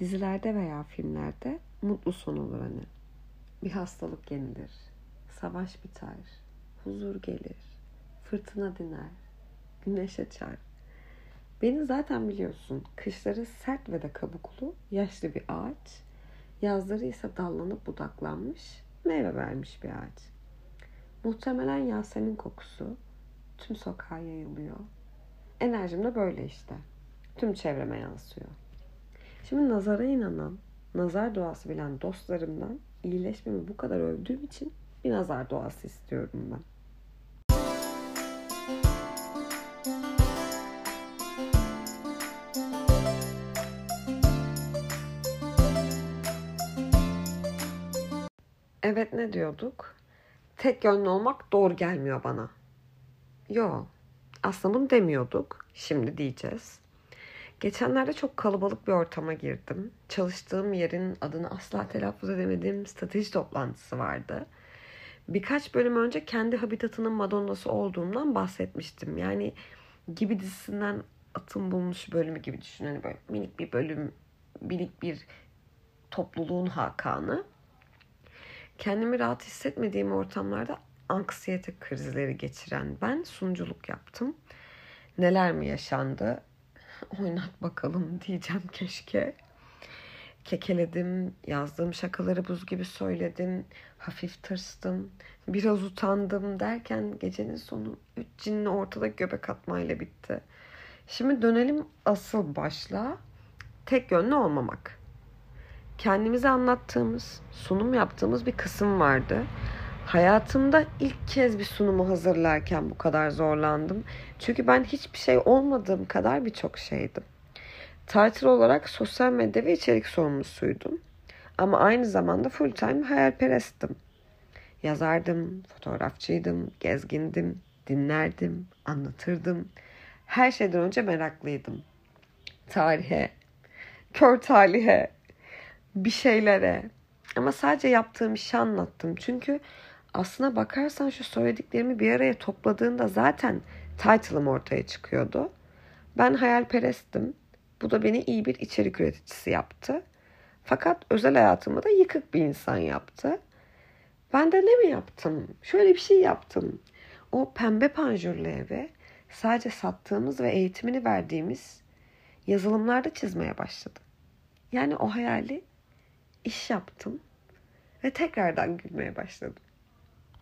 Dizilerde veya filmlerde mutlu son olur hani. Bir hastalık yenilir. Savaş biter. Huzur gelir. Fırtına diner. Güneş açar. Beni zaten biliyorsun. Kışları sert ve de kabuklu, yaşlı bir ağaç. Yazları ise dallanıp budaklanmış, meyve vermiş bir ağaç. Muhtemelen Yasemin kokusu tüm sokağa yayılıyor. Enerjim de böyle işte. Tüm çevreme yansıyor. Şimdi nazara inanan, nazar duası bilen dostlarımdan iyileşmemi bu kadar övdüğüm için bir nazar duası istiyorum ben. Evet ne diyorduk? Tek yönlü olmak doğru gelmiyor bana. Yo, aslında bunu demiyorduk. Şimdi diyeceğiz. Geçenlerde çok kalabalık bir ortama girdim. Çalıştığım yerin adını asla telaffuz edemediğim strateji toplantısı vardı. Birkaç bölüm önce kendi habitatının Madonna'sı olduğumdan bahsetmiştim. Yani gibi dizisinden atım bulmuş bölümü gibi düşün. Hani böyle minik bir bölüm, minik bir topluluğun hakanı. Kendimi rahat hissetmediğim ortamlarda anksiyete krizleri geçiren ben sunuculuk yaptım. Neler mi yaşandı? Oynat bakalım diyeceğim keşke. Kekeledim, yazdığım şakaları buz gibi söyledim, hafif tırstım, biraz utandım derken gecenin sonu üç cinli ortada göbek atmayla bitti. Şimdi dönelim asıl başla. Tek yönlü olmamak kendimize anlattığımız, sunum yaptığımız bir kısım vardı. Hayatımda ilk kez bir sunumu hazırlarken bu kadar zorlandım. Çünkü ben hiçbir şey olmadığım kadar birçok şeydim. Title olarak sosyal medya ve içerik sorumlusuydum. Ama aynı zamanda full time hayalperestim. Yazardım, fotoğrafçıydım, gezgindim, dinlerdim, anlatırdım. Her şeyden önce meraklıydım. Tarihe, kör talihe, bir şeylere. Ama sadece yaptığım işi anlattım. Çünkü aslına bakarsan şu söylediklerimi bir araya topladığında zaten title'ım ortaya çıkıyordu. Ben hayalperestim. Bu da beni iyi bir içerik üreticisi yaptı. Fakat özel hayatımı da yıkık bir insan yaptı. Ben de ne mi yaptım? Şöyle bir şey yaptım. O pembe panjurlu eve sadece sattığımız ve eğitimini verdiğimiz yazılımlarda çizmeye başladım. Yani o hayali iş yaptım ve tekrardan gülmeye başladım.